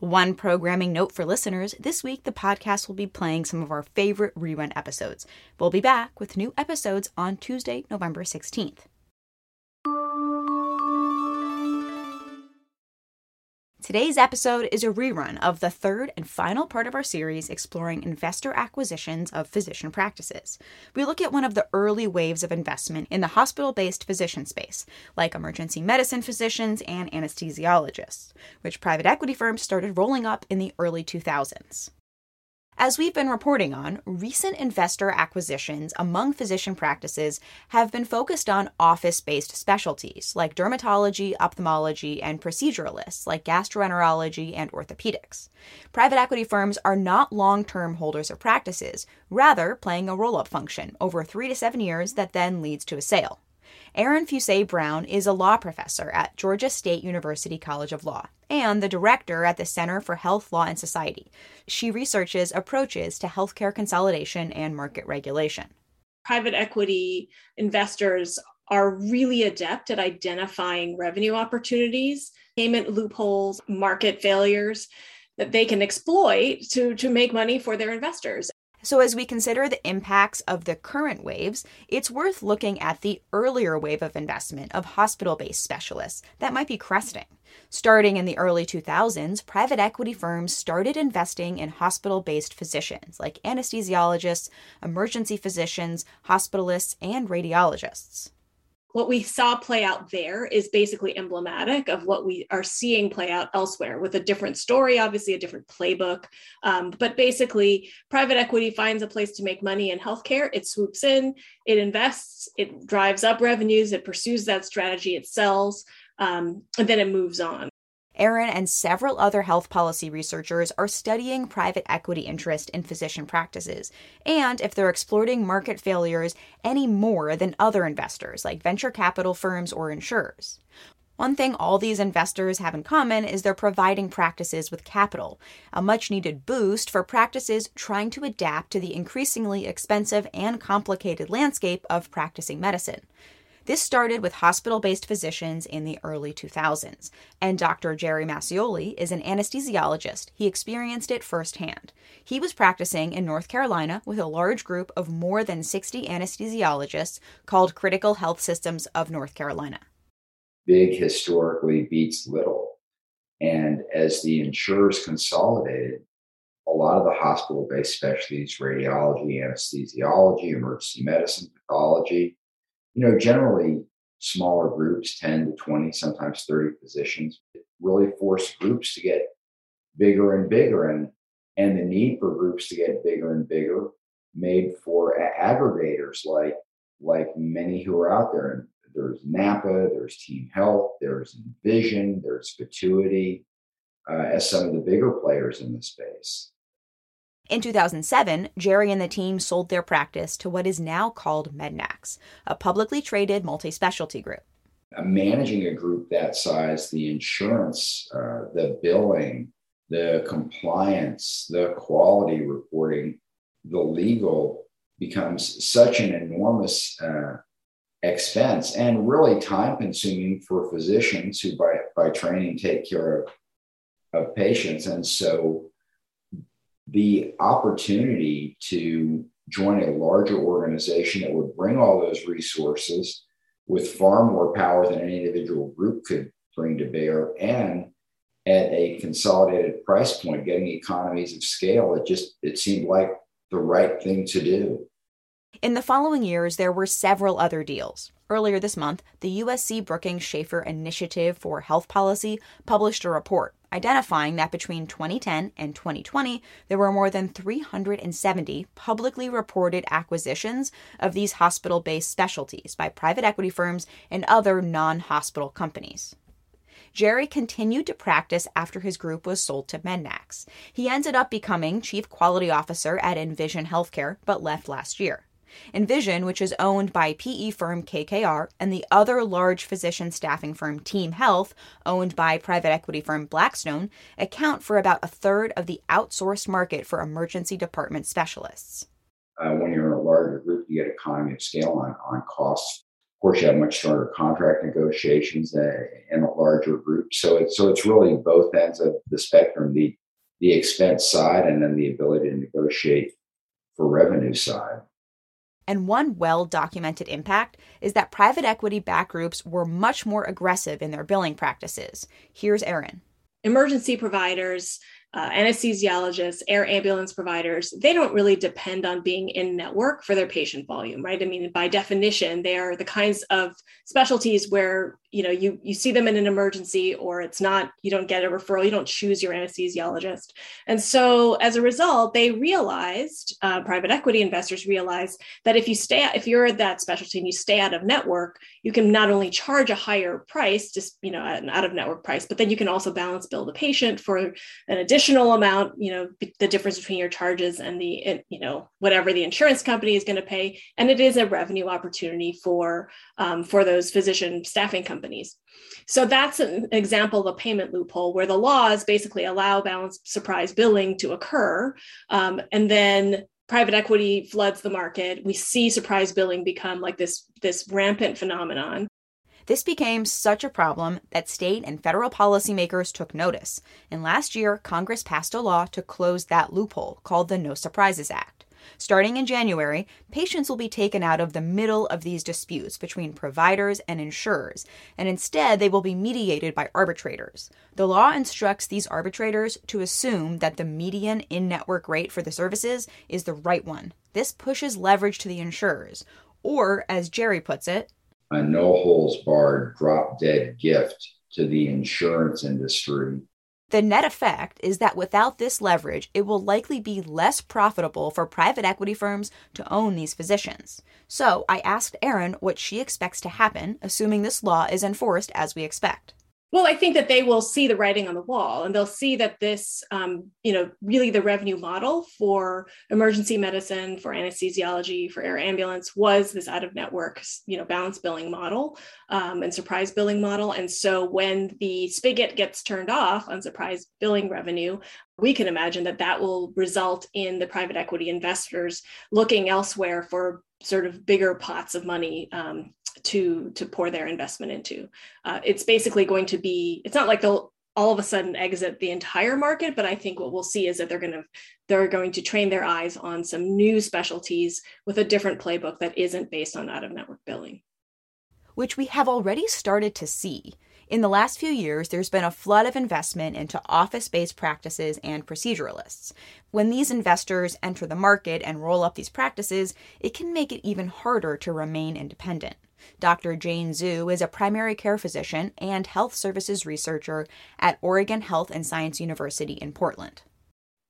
One programming note for listeners this week, the podcast will be playing some of our favorite rerun episodes. We'll be back with new episodes on Tuesday, November 16th. Today's episode is a rerun of the third and final part of our series exploring investor acquisitions of physician practices. We look at one of the early waves of investment in the hospital based physician space, like emergency medicine physicians and anesthesiologists, which private equity firms started rolling up in the early 2000s. As we've been reporting on, recent investor acquisitions among physician practices have been focused on office based specialties like dermatology, ophthalmology, and proceduralists like gastroenterology and orthopedics. Private equity firms are not long term holders of practices, rather, playing a roll up function over three to seven years that then leads to a sale. Erin Fuse Brown is a law professor at Georgia State University College of Law and the director at the Center for Health, Law, and Society. She researches approaches to healthcare consolidation and market regulation. Private equity investors are really adept at identifying revenue opportunities, payment loopholes, market failures that they can exploit to, to make money for their investors. So, as we consider the impacts of the current waves, it's worth looking at the earlier wave of investment of hospital based specialists that might be cresting. Starting in the early 2000s, private equity firms started investing in hospital based physicians like anesthesiologists, emergency physicians, hospitalists, and radiologists what we saw play out there is basically emblematic of what we are seeing play out elsewhere with a different story, obviously a different playbook. Um, but basically, private equity finds a place to make money in healthcare. It swoops in, it invests, it drives up revenues, it pursues that strategy, it sells, um, and then it moves on. Erin and several other health policy researchers are studying private equity interest in physician practices, and if they're exploiting market failures any more than other investors like venture capital firms or insurers. One thing all these investors have in common is they're providing practices with capital, a much needed boost for practices trying to adapt to the increasingly expensive and complicated landscape of practicing medicine. This started with hospital based physicians in the early 2000s, and Dr. Jerry Mascioli is an anesthesiologist. He experienced it firsthand. He was practicing in North Carolina with a large group of more than 60 anesthesiologists called Critical Health Systems of North Carolina. Big historically beats little. And as the insurers consolidated, a lot of the hospital based specialties, radiology, anesthesiology, emergency medicine, pathology, you know, generally smaller groups, 10 to 20, sometimes 30 physicians, really force groups to get bigger and bigger. And, and the need for groups to get bigger and bigger made for aggregators like, like many who are out there. And there's NAPA, there's Team Health, there's Envision, there's Vituity, uh, as some of the bigger players in the space. In 2007, Jerry and the team sold their practice to what is now called Mednax, a publicly traded multi specialty group. Managing a group that size, the insurance, uh, the billing, the compliance, the quality reporting, the legal becomes such an enormous uh, expense and really time consuming for physicians who, by, by training, take care of, of patients. And so the opportunity to join a larger organization that would bring all those resources with far more power than any individual group could bring to bear and at a consolidated price point, getting economies of scale. It just it seemed like the right thing to do. In the following years, there were several other deals. Earlier this month, the USC Brookings Schaeffer Initiative for Health Policy published a report identifying that between 2010 and 2020, there were more than 370 publicly reported acquisitions of these hospital based specialties by private equity firms and other non hospital companies. Jerry continued to practice after his group was sold to Mednax. He ended up becoming chief quality officer at Envision Healthcare, but left last year. Envision, which is owned by PE firm KKR and the other large physician staffing firm Team Health, owned by private equity firm Blackstone, account for about a third of the outsourced market for emergency department specialists. Uh, when you're in a larger group, you get economy of scale on, on costs. Of course, you have much stronger contract negotiations uh, in a larger group. So it's so it's really both ends of the spectrum: the the expense side, and then the ability to negotiate for revenue side. And one well documented impact is that private equity back groups were much more aggressive in their billing practices. Here's Erin. Emergency providers uh, anesthesiologists, air ambulance providers, they don't really depend on being in network for their patient volume, right? I mean, by definition, they are the kinds of specialties where you know you you see them in an emergency or it's not you don't get a referral you don't choose your anesthesiologist and so as a result they realized uh, private equity investors realized that if you stay if you're at that specialty and you stay out of network you can not only charge a higher price just you know an out of network price but then you can also balance bill the patient for an additional amount you know the difference between your charges and the you know whatever the insurance company is going to pay and it is a revenue opportunity for um, for those physician staffing companies. So that's an example of a payment loophole where the laws basically allow balanced surprise billing to occur. Um, and then private equity floods the market. We see surprise billing become like this, this rampant phenomenon. This became such a problem that state and federal policymakers took notice. And last year, Congress passed a law to close that loophole called the No Surprises Act. Starting in January, patients will be taken out of the middle of these disputes between providers and insurers, and instead they will be mediated by arbitrators. The law instructs these arbitrators to assume that the median in network rate for the services is the right one. This pushes leverage to the insurers, or, as Jerry puts it, a no holes barred drop dead gift to the insurance industry the net effect is that without this leverage, it will likely be less profitable for private equity firms to own these physicians. So I asked Erin what she expects to happen, assuming this law is enforced as we expect. Well, I think that they will see the writing on the wall and they'll see that this, um, you know, really the revenue model for emergency medicine, for anesthesiology, for air ambulance was this out of network, you know, balance billing model um, and surprise billing model. And so when the spigot gets turned off on surprise billing revenue, we can imagine that that will result in the private equity investors looking elsewhere for sort of bigger pots of money um, to to pour their investment into. Uh, it's basically going to be. It's not like they'll all of a sudden exit the entire market, but I think what we'll see is that they're going to they're going to train their eyes on some new specialties with a different playbook that isn't based on out of network billing. Which we have already started to see. In the last few years, there's been a flood of investment into office based practices and proceduralists. When these investors enter the market and roll up these practices, it can make it even harder to remain independent. Dr. Jane Zhu is a primary care physician and health services researcher at Oregon Health and Science University in Portland.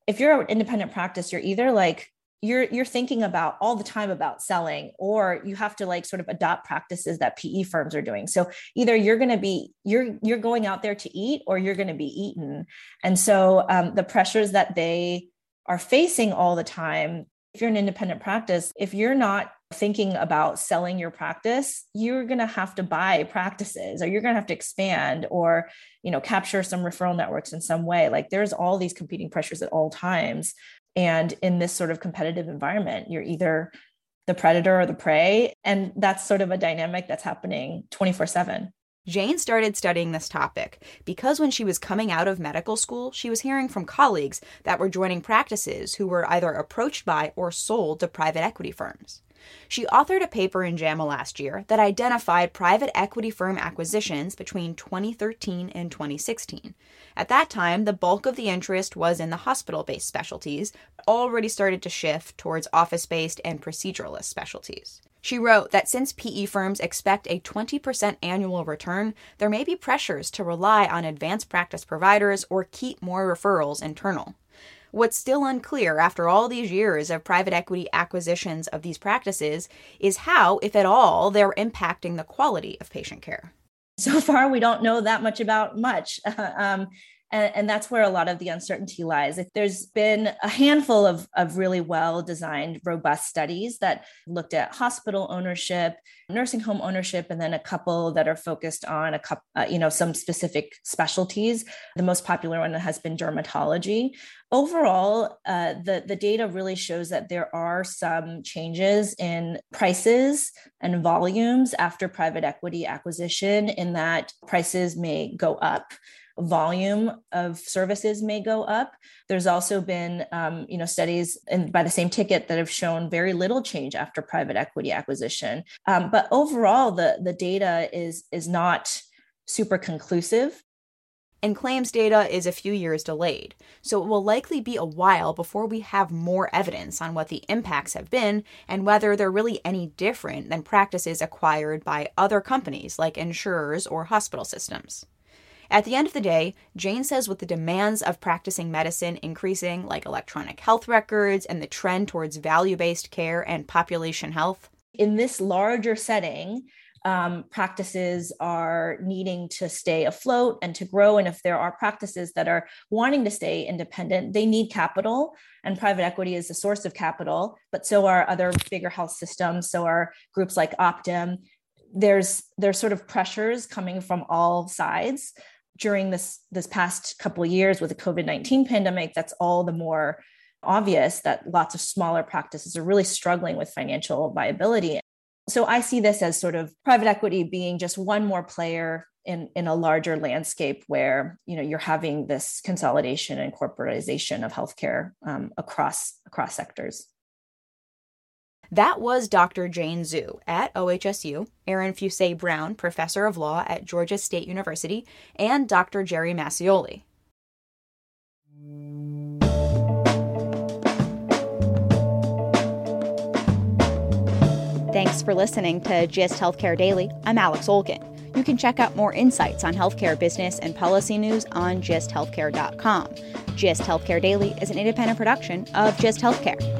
If you're an independent practice, you're either like you're you're thinking about all the time about selling or you have to like sort of adopt practices that PE firms are doing. So either you're going to be you're you're going out there to eat or you're going to be eaten. And so um, the pressures that they are facing all the time if you're an independent practice, if you're not thinking about selling your practice, you're going to have to buy practices or you're going to have to expand or, you know, capture some referral networks in some way. Like there's all these competing pressures at all times. And in this sort of competitive environment, you're either the predator or the prey. And that's sort of a dynamic that's happening 24 7. Jane started studying this topic because when she was coming out of medical school, she was hearing from colleagues that were joining practices who were either approached by or sold to private equity firms. She authored a paper in JAMA last year that identified private equity firm acquisitions between 2013 and 2016. At that time, the bulk of the interest was in the hospital based specialties, but already started to shift towards office based and proceduralist specialties. She wrote that since PE firms expect a 20% annual return, there may be pressures to rely on advanced practice providers or keep more referrals internal. What's still unclear after all these years of private equity acquisitions of these practices is how, if at all, they're impacting the quality of patient care. So far, we don't know that much about much. um, and, and, that's where a lot of the uncertainty lies. There's been a handful of, of really well designed, robust studies that looked at hospital ownership, nursing home ownership, and then a couple that are focused on a couple, uh, you know, some specific specialties. The most popular one has been dermatology. Overall, uh, the, the data really shows that there are some changes in prices and volumes after private equity acquisition, in that prices may go up volume of services may go up. There's also been, um, you know, studies in, by the same ticket that have shown very little change after private equity acquisition. Um, but overall, the the data is is not super conclusive. And claims data is a few years delayed, so it will likely be a while before we have more evidence on what the impacts have been and whether they're really any different than practices acquired by other companies like insurers or hospital systems. At the end of the day, Jane says with the demands of practicing medicine increasing, like electronic health records and the trend towards value based care and population health, in this larger setting, um, practices are needing to stay afloat and to grow. And if there are practices that are wanting to stay independent, they need capital, and private equity is a source of capital. But so are other bigger health systems. So are groups like Optum. There's there's sort of pressures coming from all sides during this this past couple of years with the covid-19 pandemic that's all the more obvious that lots of smaller practices are really struggling with financial viability. So i see this as sort of private equity being just one more player in in a larger landscape where you know you're having this consolidation and corporatization of healthcare um, across across sectors that was Dr. Jane Zhu at OHSU, Erin Fuse Brown, professor of law at Georgia State University, and Dr. Jerry Mascioli. Thanks for listening to GIST Healthcare Daily. I'm Alex Olgin. You can check out more insights on healthcare business and policy news on gisthealthcare.com. GIST Healthcare Daily is an independent production of GIST Healthcare.